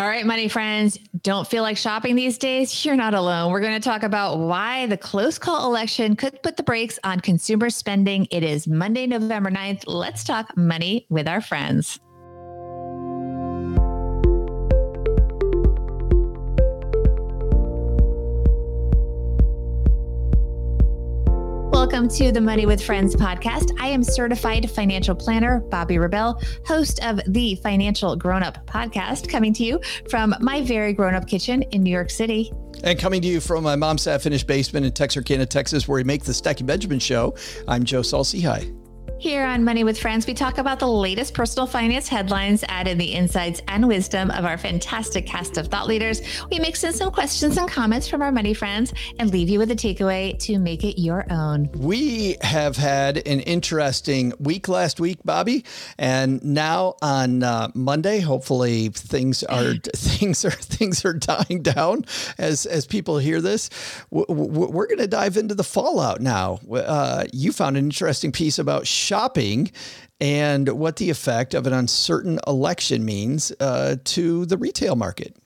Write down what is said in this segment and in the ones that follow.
All right, money friends, don't feel like shopping these days? You're not alone. We're going to talk about why the close call election could put the brakes on consumer spending. It is Monday, November 9th. Let's talk money with our friends. Welcome to the Money with Friends podcast. I am certified financial planner Bobby Rebell, host of the Financial Grown Up podcast, coming to you from my very grown up kitchen in New York City. And coming to you from my mom's half finished basement in Texarkana, Texas, where we make the Stacking Benjamin show, I'm Joe Saul-Sehy. Hi. Here on Money with Friends, we talk about the latest personal finance headlines, add in the insights and wisdom of our fantastic cast of thought leaders. We mix in some questions and comments from our money friends and leave you with a takeaway to make it your own. We have had an interesting week last week, Bobby, and now on uh, Monday, hopefully things are things are things are dying down as as people hear this. We're going to dive into the fallout now. Uh, you found an interesting piece about shopping and what the effect of an uncertain election means uh, to the retail market.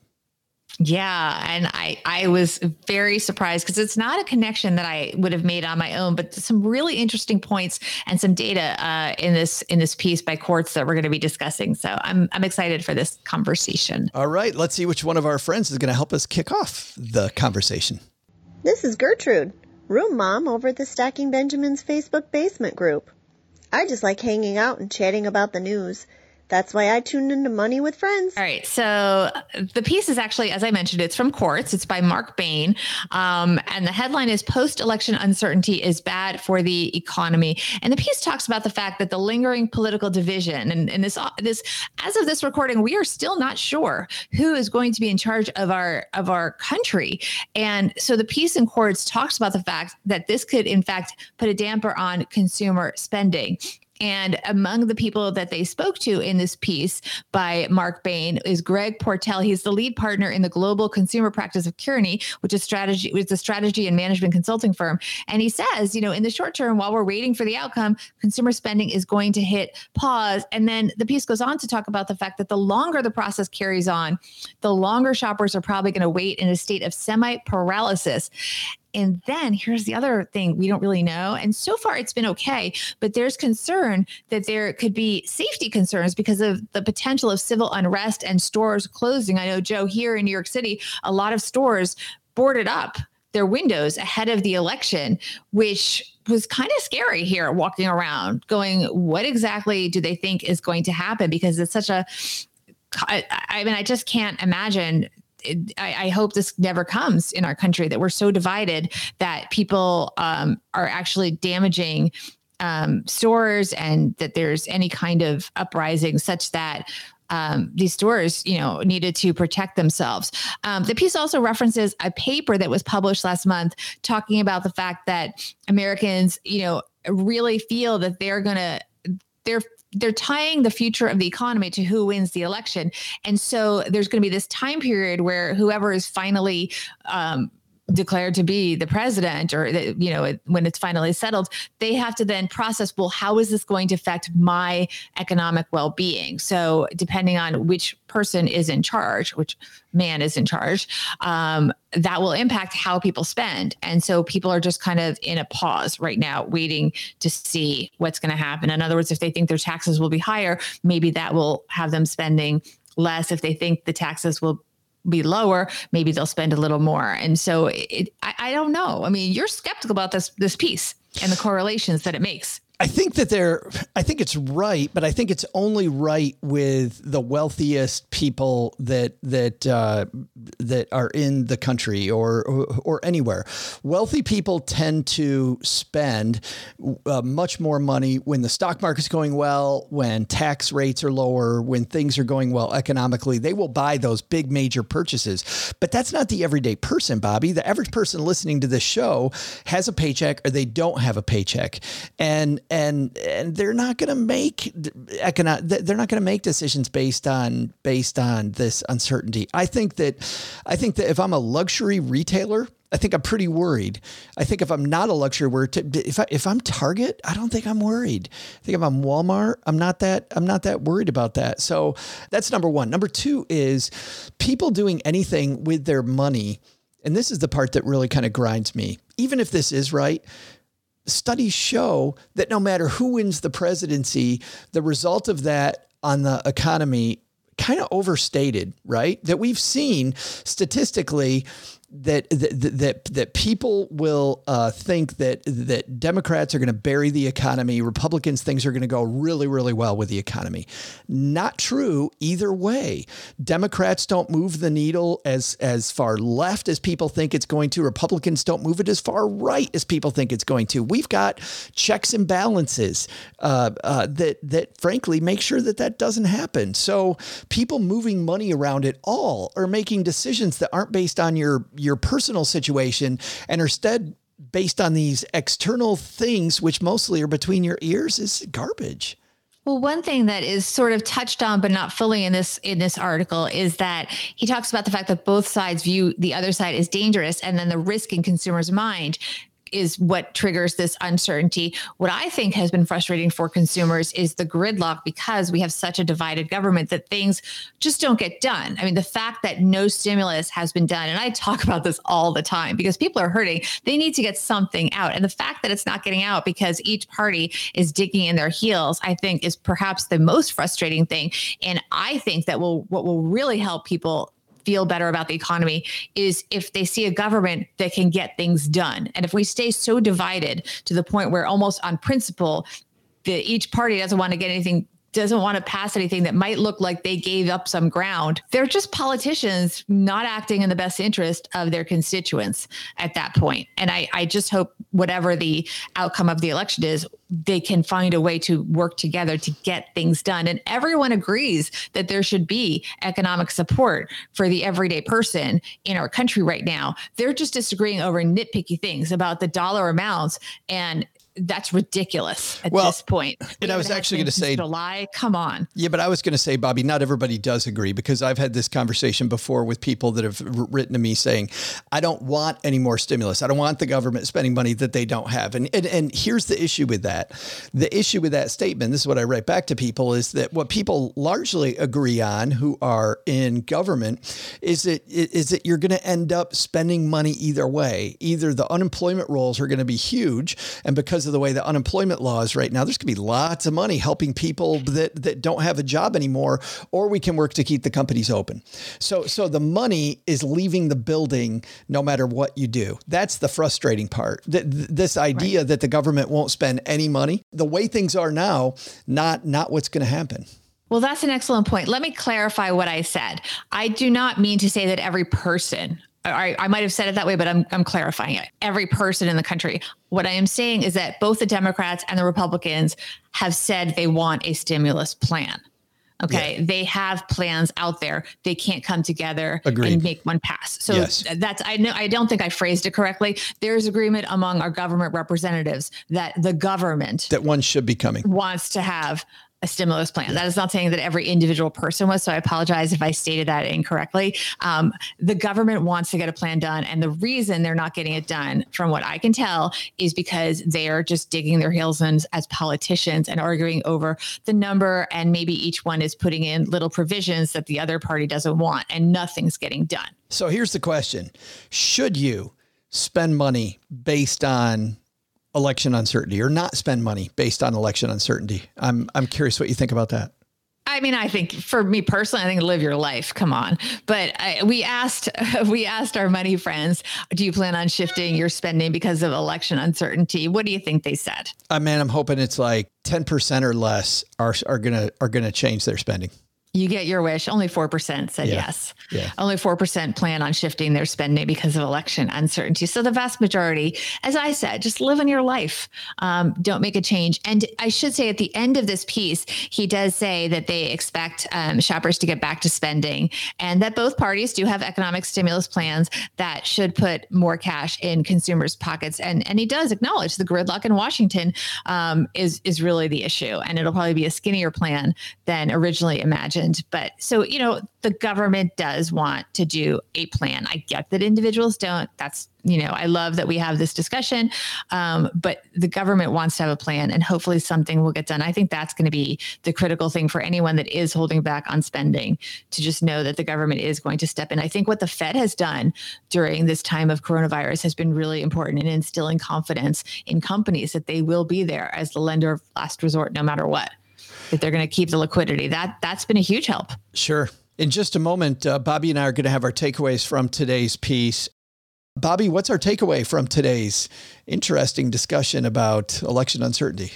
Yeah, and I I was very surprised because it's not a connection that I would have made on my own, but some really interesting points and some data uh, in this in this piece by Quartz that we're going to be discussing. So I'm I'm excited for this conversation. All right, let's see which one of our friends is going to help us kick off the conversation. This is Gertrude, room mom over at the Stacking Benjamins Facebook basement group. I just like hanging out and chatting about the news. That's why I tuned into Money with Friends. All right. So the piece is actually, as I mentioned, it's from Quartz. It's by Marc Bain. Um, and the headline is Post Election Uncertainty is Bad for the Economy. And the piece talks about the fact that the lingering political division and, and this, this, as of this recording, we are still not sure who is going to be in charge of our, of our country. And so the piece in Quartz talks about the fact that this could, in fact, put a damper on consumer spending. And among the people that they spoke to in this piece by Marc Bain is Greg Portell. He's the lead partner in the global consumer practice of Kearney, which is strategy, which is a strategy and management consulting firm. And he says, you know, in the short term, while we're waiting for the outcome, consumer spending is going to hit pause. And then the piece goes on to talk about the fact that the longer the process carries on, the longer shoppers are probably going to wait in a state of semi paralysis. And then here's the other thing we don't really know. And so far it's been okay, but there's concern that there could be safety concerns because of the potential of civil unrest and stores closing. I know, Joe, here in New York City, a lot of stores boarded up their windows ahead of the election, which was kind of scary here walking around going, what exactly do they think is going to happen? Because it's such a I, I mean, I just can't imagine I, I, hope this never comes in our country that we're so divided that people um, are actually damaging um, stores and that there's any kind of uprising such that um, these stores, you know, needed to protect themselves. Um, the piece also references a paper that was published last month talking about the fact that Americans, you know, really feel that they're going to they're they're tying the future of the economy to who wins the election. And so there's going to be this time period where whoever is finally um, declared to be the president or you know when it's finally settled they have to then process well how is this going to affect my economic well-being? So depending on which person is in charge which man is in charge um, that will impact how people spend. And so people are just kind of in a pause right now waiting to see what's going to happen. In other words if they think their taxes will be higher maybe that will have them spending less. If they think the taxes will be lower, maybe they'll spend a little more. And so it, I, I don't know. I mean, you're skeptical about this this piece and the correlations that it makes. I think that they're, I think it's right, but I think it's only right with the wealthiest people that that uh, that are in the country or, or, or anywhere. Wealthy people tend to spend uh, much more money when the stock market's going well, when tax rates are lower, when things are going well economically. They will buy those big major purchases, but that's not the everyday person, Bobby. The average person listening to this show has a paycheck or they don't have a paycheck, and and and they're not going to make economic they're not going to make decisions based on based on this uncertainty. I think that I think that if I'm a luxury retailer, I think I'm pretty worried. I think if I'm not a luxury word, if I, if I'm Target, I don't think I'm worried. I think if I'm Walmart, I'm not that I'm not that worried about that. So that's number one. Number two is people doing anything with their money, and this is the part that really kind of grinds me. Even if this is right, studies show that no matter who wins the presidency, the result of that on the economy kind of overstated, right? That we've seen statistically that that that, that people will uh, think that that Democrats are going to bury the economy, Republicans things are going to go really really well with the economy. Not true either way. Democrats don't move the needle as as far left as people think it's going to. Republicans don't move it as far right as people think it's going to. We've got checks and balances uh, uh, that that frankly make sure that that doesn't happen. So people moving money around at all are making decisions that aren't based on your your personal situation and instead based on these external things, which mostly are between your ears, is garbage. Well, one thing that is sort of touched on but not fully in this in this article is that he talks about the fact that both sides view the other side as dangerous and then the risk in consumers' mind is what triggers this uncertainty. What I think has been frustrating for consumers is the gridlock because we have such a divided government that things just don't get done. I mean, the fact that no stimulus has been done, and I talk about this all the time because people are hurting, they need to get something out. And the fact that it's not getting out because each party is digging in their heels, I think is perhaps the most frustrating thing. And I think that will what will really help people feel better about the economy is if they see a government that can get things done. And if we stay so divided to the point where almost on principle, that each party doesn't want to get anything doesn't want to pass anything that might look like they gave up some ground. They're just politicians not acting in the best interest of their constituents at that point. And I, I just hope whatever the outcome of the election is, they can find a way to work together to get things done. And everyone agrees that there should be economic support for the everyday person in our country right now. They're just disagreeing over nitpicky things about the dollar amounts and that's ridiculous at well, this point. And I was actually going to say July. Come on. Yeah, but I was going to say, Bobby, not everybody does agree because I've had this conversation before with people that have written to me saying, I don't want any more stimulus. I don't want the government spending money that they don't have. And and, and here's the issue with that. The issue with that statement, this is what I write back to people, is that what people largely agree on who are in government is that is that you're going to end up spending money either way. Either the unemployment rolls are going to be huge, and because because of the way the unemployment law is right now, there's going to be lots of money helping people that, that don't have a job anymore, or we can work to keep the companies open. So, so the money is leaving the building no matter what you do. That's the frustrating part. This idea right. that the government won't spend any money, the way things are now, not, not what's going to happen. Well, that's an excellent point. Let me clarify what I said. I do not mean to say that every person I, I might have said it that way, but I'm, I'm clarifying it. Every person in the country. What I am saying is that both the Democrats and the Republicans have said they want a stimulus plan. Okay. Yeah. They have plans out there. They can't come together Agreed. and make one pass. So yes. that's, I know, I don't think I phrased it correctly. There's agreement among our government representatives that the government that one should be coming wants to have a stimulus plan. That is not saying that every individual person was. So I apologize if I stated that incorrectly. Um, the government wants to get a plan done. And the reason they're not getting it done, from what I can tell, is because they are just digging their heels in as politicians and arguing over the number. And maybe each one is putting in little provisions that the other party doesn't want, and nothing's getting done. So here's the question Should you spend money based on election uncertainty or not spend money based on election uncertainty. I'm I'm curious what you think about that. I mean, I think for me personally, I think live your life. Come on, but I, we asked we asked our money friends, do you plan on shifting your spending because of election uncertainty? What do you think they said? Uh, mean, I'm hoping it's like ten percent or less are are gonna are gonna change their spending. You get your wish. Only 4% said Yeah. yes. Yeah. Only 4% plan on shifting their spending because of election uncertainty. So the vast majority, as I said, just live in your life. Um, don't make a change. And I should say at the end of this piece, he does say that they expect um, shoppers to get back to spending and that both parties do have economic stimulus plans that should put more cash in consumers' pockets. And, and he does acknowledge the gridlock in Washington um, is, is really the issue. And it'll probably be a skinnier plan than originally imagined. But so, you know, the government does want to do a plan. I get that individuals don't. That's, you know, I love that we have this discussion, um, but the government wants to have a plan and hopefully something will get done. I think that's going to be the critical thing for anyone that is holding back on spending to just know that the government is going to step in. I think what the Fed has done during this time of coronavirus has been really important in instilling confidence in companies that they will be there as the lender of last resort no matter what that they're going to keep the liquidity. That that's been a huge help. Sure. In just a moment, uh, Bobby and I are going to have our takeaways from today's piece. Bobby, what's our takeaway from today's interesting discussion about election uncertainty?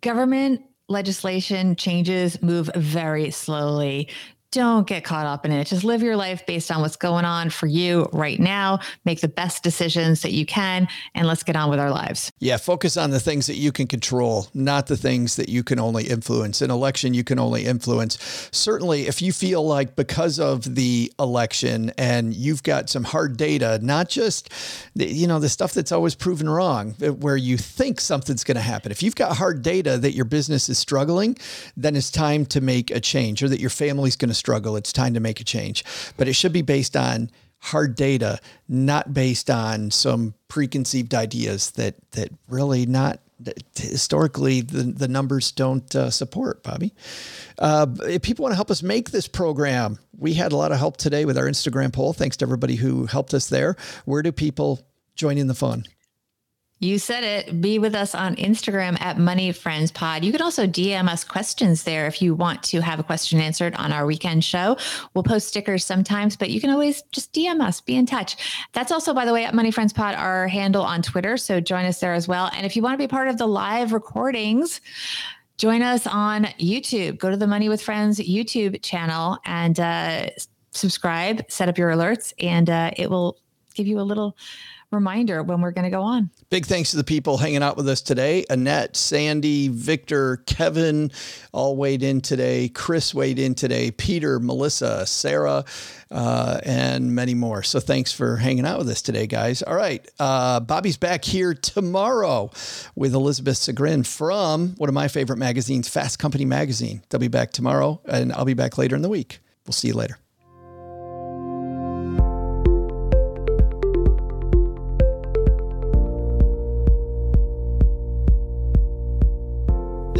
Government legislation changes move very slowly. Don't get caught up in it. Just live your life based on what's going on for you right now. Make the best decisions that you can, and let's get on with our lives. Yeah, focus on the things that you can control, not the things that you can only influence. An election you can only influence. Certainly, if you feel like because of the election and you've got some hard data, not just the, you know the stuff that's always proven wrong, where you think something's going to happen. If you've got hard data that your business is struggling, then it's time to make a change, or that your family's going to struggle. It's time to make a change. But it should be based on hard data, not based on some preconceived ideas that that really not historically the, the numbers don't uh, support. Bobby, uh, if people want to help us make this program, we had a lot of help today with our Instagram poll. Thanks to everybody who helped us there. Where do people join in the fun? You said it. Be with us on Instagram at Money Friends Pod. You can also DM us questions there if you want to have a question answered on our weekend show. We'll post stickers sometimes, but you can always just DM us, be in touch. That's also, by the way, at Money Friends Pod, our handle on Twitter. So join us there as well. And if you want to be part of the live recordings, join us on YouTube. Go to the Money with Friends YouTube channel and uh, subscribe, set up your alerts, and uh, it will give you a little reminder when we're going to go on. Big thanks to the people hanging out with us today. Annette, Sandy, Victor, Kevin all weighed in today. Chris weighed in today. Peter, Melissa, Sarah, uh, and many more. So thanks for hanging out with us today, guys. All right. Uh, Bobby's back here tomorrow with Elizabeth Segran from one of my favorite magazines, Fast Company Magazine. They'll be back tomorrow, and I'll be back later in the week. We'll see you later.